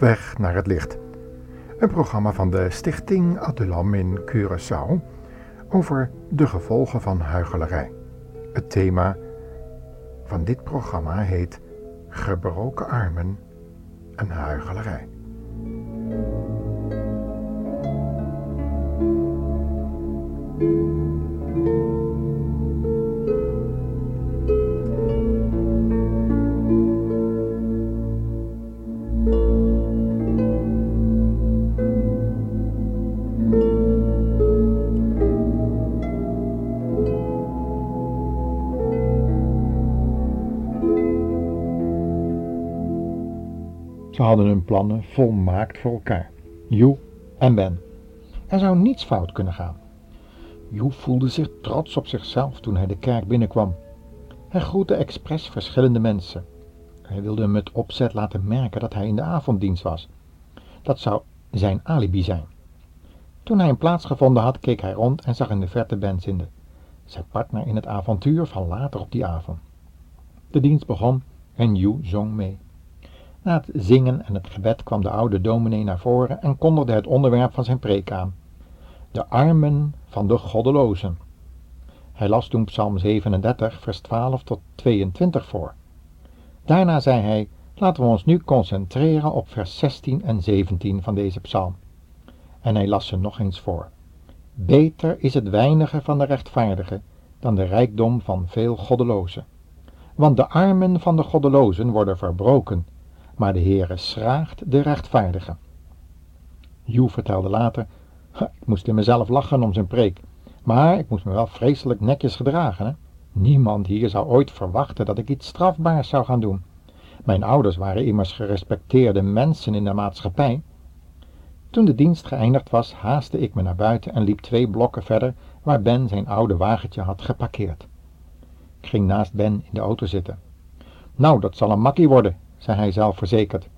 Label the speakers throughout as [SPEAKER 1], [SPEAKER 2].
[SPEAKER 1] weg naar het licht. Een programma van de Stichting Adulam in Curaçao over de gevolgen van huichelarij. Het thema van dit programma heet Gebroken armen en huichelarij. Ze hadden hun plannen volmaakt voor elkaar. Joe en Ben. Er zou niets fout kunnen gaan. Joe voelde zich trots op zichzelf toen hij de kerk binnenkwam. Hij groette expres verschillende mensen. Hij wilde hem met opzet laten merken dat hij in de avonddienst was. Dat zou zijn alibi zijn. Toen hij een plaats gevonden had, keek hij rond en zag in de verte Ben zitten, zijn partner in het avontuur van later op die avond. De dienst begon en Joe zong mee. Na het zingen en het gebed kwam de oude dominee naar voren en kondigde het onderwerp van zijn preek aan. De armen van de goddelozen. Hij las toen Psalm 37, vers 12 tot 22 voor. Daarna zei hij, laten we ons nu concentreren op vers 16 en 17 van deze psalm. En hij las ze nog eens voor. Beter is het weinige van de rechtvaardigen dan de rijkdom van veel goddelozen. Want de armen van de goddelozen worden verbroken maar de Heere schraagt de rechtvaardigen. Joe vertelde later, ik moest in mezelf lachen om zijn preek, maar ik moest me wel vreselijk netjes gedragen. Hè? Niemand hier zou ooit verwachten dat ik iets strafbaars zou gaan doen. Mijn ouders waren immers gerespecteerde mensen in de maatschappij. Toen de dienst geëindigd was, haastte ik me naar buiten en liep twee blokken verder waar Ben zijn oude wagentje had geparkeerd. Ik ging naast Ben in de auto zitten. Nou, dat zal een makkie worden, zei hij zelfverzekerd.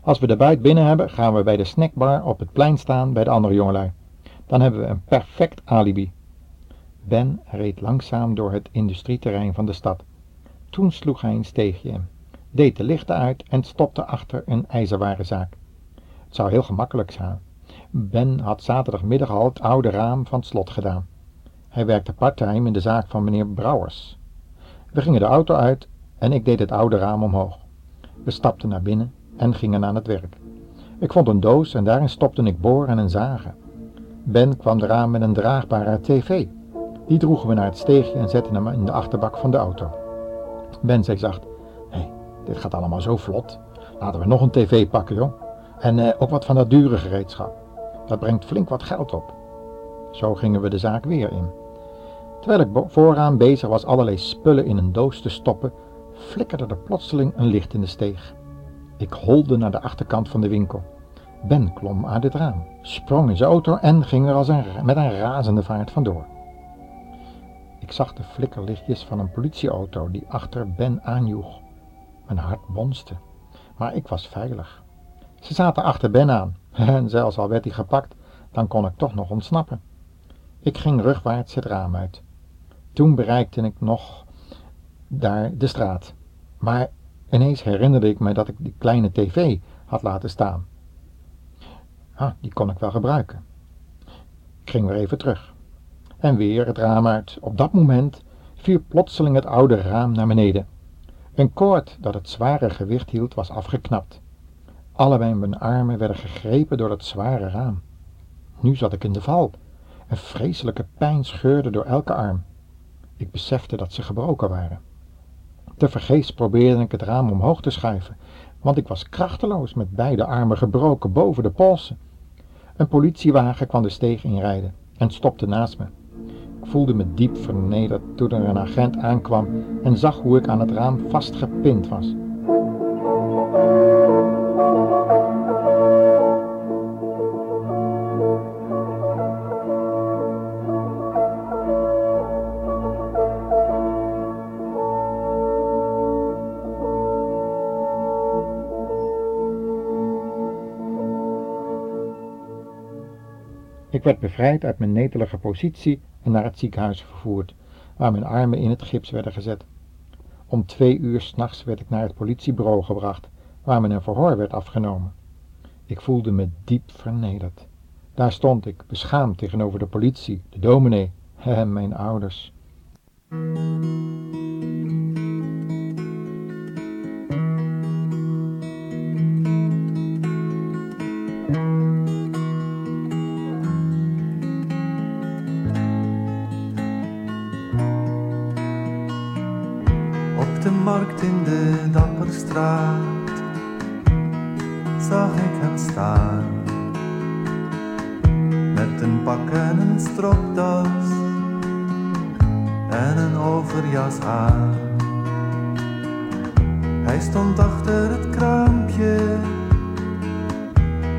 [SPEAKER 1] Als we de buit binnen hebben, gaan we bij de snackbar op het plein staan bij de andere jongelui. Dan hebben we een perfect alibi. Ben reed langzaam door het industrieterrein van de stad. Toen sloeg hij een steegje in, deed de lichten uit en stopte achter een ijzerwarenzaak. Het zou heel gemakkelijk zijn. Ben had zaterdagmiddag al het oude raam van het slot gedaan. Hij werkte parttime in de zaak van meneer Brouwers. We gingen de auto uit en ik deed het oude raam omhoog. We stapten naar binnen en gingen aan het werk. Ik vond een doos en daarin stopte ik boor en een zagen. Ben kwam eraan met een draagbare tv. Die droegen we naar het steegje en zetten hem in de achterbak van de auto. Ben zei zacht, hé, hey, dit gaat allemaal zo vlot. Laten we nog een tv pakken, joh. En eh, ook wat van dat dure gereedschap. Dat brengt flink wat geld op. Zo gingen we de zaak weer in. Terwijl ik vooraan bezig was allerlei spullen in een doos te stoppen, flikkerde er plotseling een licht in de steeg. Ik holde naar de achterkant van de winkel. Ben klom uit het raam, sprong in zijn auto en ging er als een, met een razende vaart vandoor. Ik zag de flikkerlichtjes van een politieauto die achter Ben aanjoeg. Mijn hart bonste, maar ik was veilig. Ze zaten achter Ben aan, en zelfs al werd hij gepakt, dan kon ik toch nog ontsnappen. Ik ging rugwaarts het raam uit. Toen bereikte ik nog daar de straat. Maar ineens herinnerde ik me dat ik die kleine tv had laten staan. Ah, die kon ik wel gebruiken. Ik ging weer even terug. En weer het raam uit. Op dat moment viel plotseling het oude raam naar beneden. Een koord dat het zware gewicht hield was afgeknapt. Allebei mijn armen werden gegrepen door het zware raam. Nu zat ik in de val. Een vreselijke pijn scheurde door elke arm. Ik besefte dat ze gebroken waren. Tevergeefs probeerde ik het raam omhoog te schuiven, want ik was krachteloos met beide armen gebroken boven de polsen. Een politiewagen kwam de steeg inrijden en stopte naast me. Ik voelde me diep vernederd toen er een agent aankwam en zag hoe ik aan het raam vastgepind was. Ik werd bevrijd uit mijn netelige positie en naar het ziekenhuis vervoerd, waar mijn armen in het gips werden gezet. Om twee uur s'nachts werd ik naar het politiebureau gebracht, waar me een verhoor werd afgenomen. Ik voelde me diep vernederd. Daar stond ik, beschaamd tegenover de politie, de dominee en mijn ouders.
[SPEAKER 2] Zag ik hem staan met een pak en een stropdas en een overjas aan. Hij stond achter het kraampje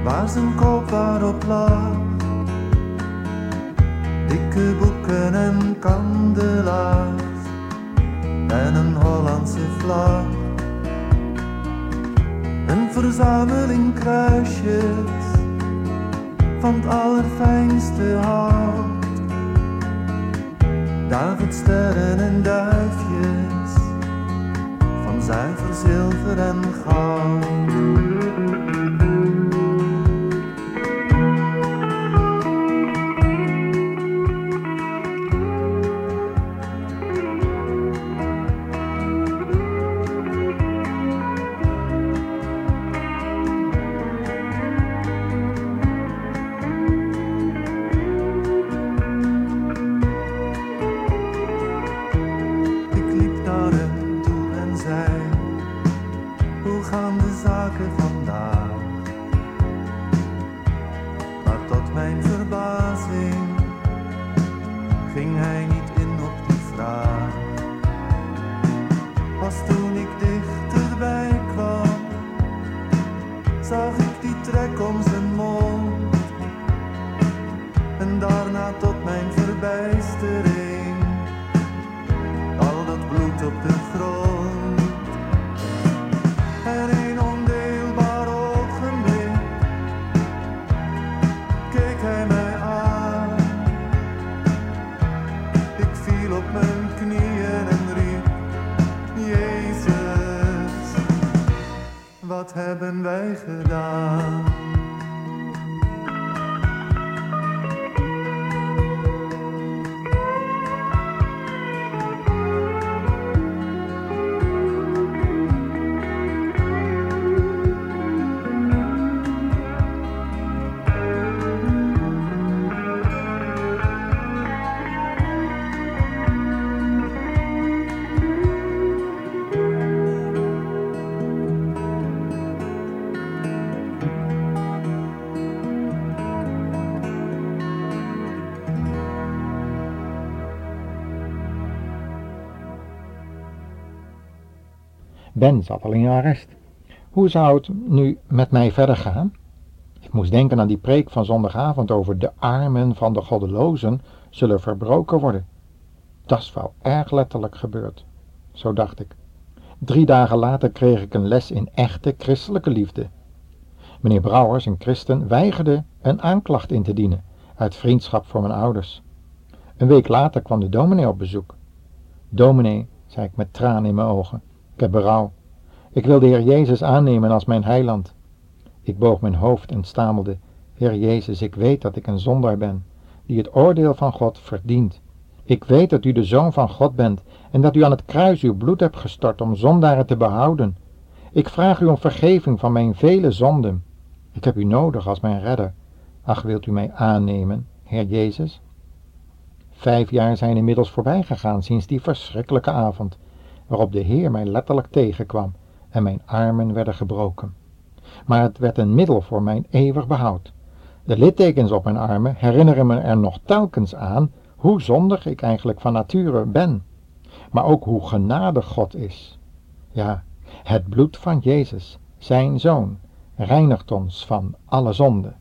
[SPEAKER 2] waar zijn koopwaar op lag. Dikke boeken en kandelaars en een Hollandse vlag. Een verzameling kruisjes van het allerfijnste hout. Davidsterren en duifjes van zuiver zilver en goud. Hebben wij
[SPEAKER 1] Ben zat al in arrest. Hoe zou het nu met mij verder gaan? Ik moest denken aan die preek van zondagavond over de armen van de goddelozen zullen verbroken worden. Dat is wel erg letterlijk gebeurd. Zo dacht ik. Drie dagen later kreeg ik een les in echte christelijke liefde. Meneer Brouwers, een christen, weigerde een aanklacht in te dienen, uit vriendschap voor mijn ouders. Een week later kwam de dominee op bezoek. Dominee, zei ik met tranen in mijn ogen, ik heb berouw. Ik wil de Heer Jezus aannemen als mijn heiland. Ik boog mijn hoofd en stamelde, Heer Jezus, ik weet dat ik een zondaar ben, die het oordeel van God verdient. Ik weet dat u de Zoon van God bent en dat u aan het kruis uw bloed hebt gestort om zondaren te behouden. Ik vraag u om vergeving van mijn vele zonden. Ik heb u nodig als mijn redder. Ach, wilt u mij aannemen, Heer Jezus? Vijf jaar zijn inmiddels voorbij gegaan sinds die verschrikkelijke avond, waarop de Heer mij letterlijk tegenkwam en mijn armen werden gebroken. Maar het werd een middel voor mijn eeuwig behoud. De littekens op mijn armen herinneren me er nog telkens aan hoe zondig ik eigenlijk van nature ben, maar ook hoe genadig God is. Ja, het bloed van Jezus, zijn Zoon, reinigt ons van alle zonde.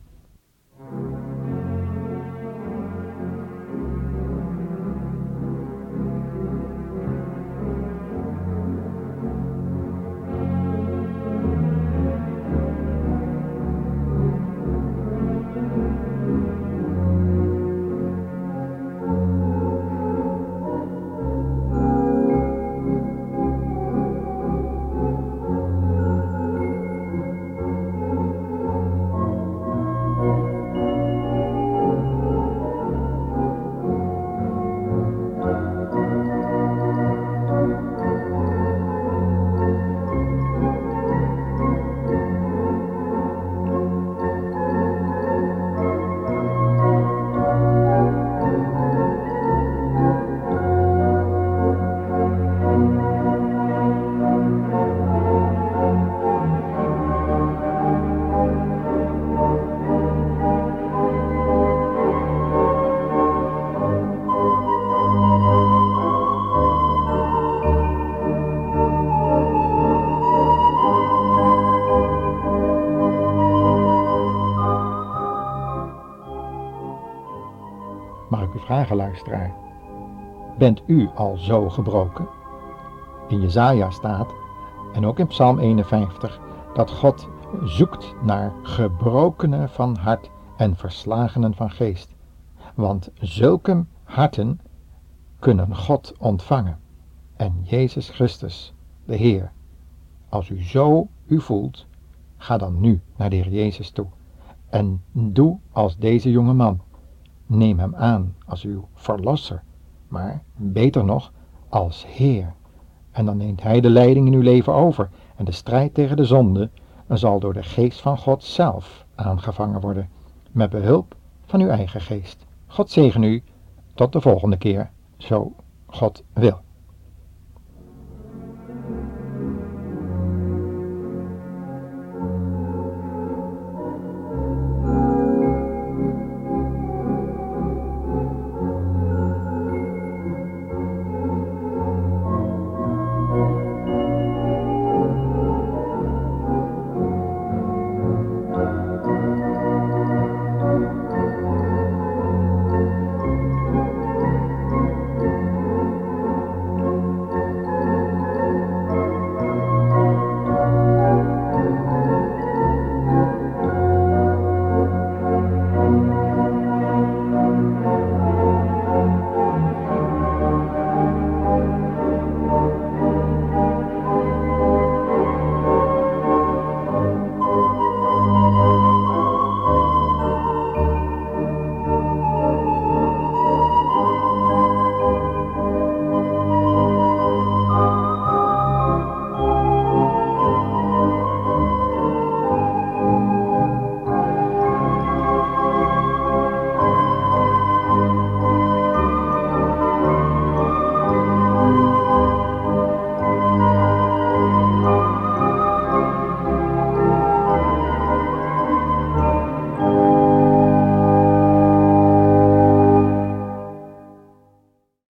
[SPEAKER 1] Bent u al zo gebroken? In Jezaja staat, en ook in Psalm 51, dat God zoekt naar gebrokenen van hart en verslagenen van geest. Want zulke harten kunnen God ontvangen. En Jezus Christus, de Heer. Als u zo u voelt, ga dan nu naar de Heer Jezus toe. En doe als deze jonge man. Neem hem aan als uw verlosser, maar beter nog, als Heer. En dan neemt Hij de leiding in uw leven over en de strijd tegen de zonde zal door de geest van God zelf aangevangen worden, met behulp van uw eigen geest. God zegen u, tot de volgende keer, zo God wil.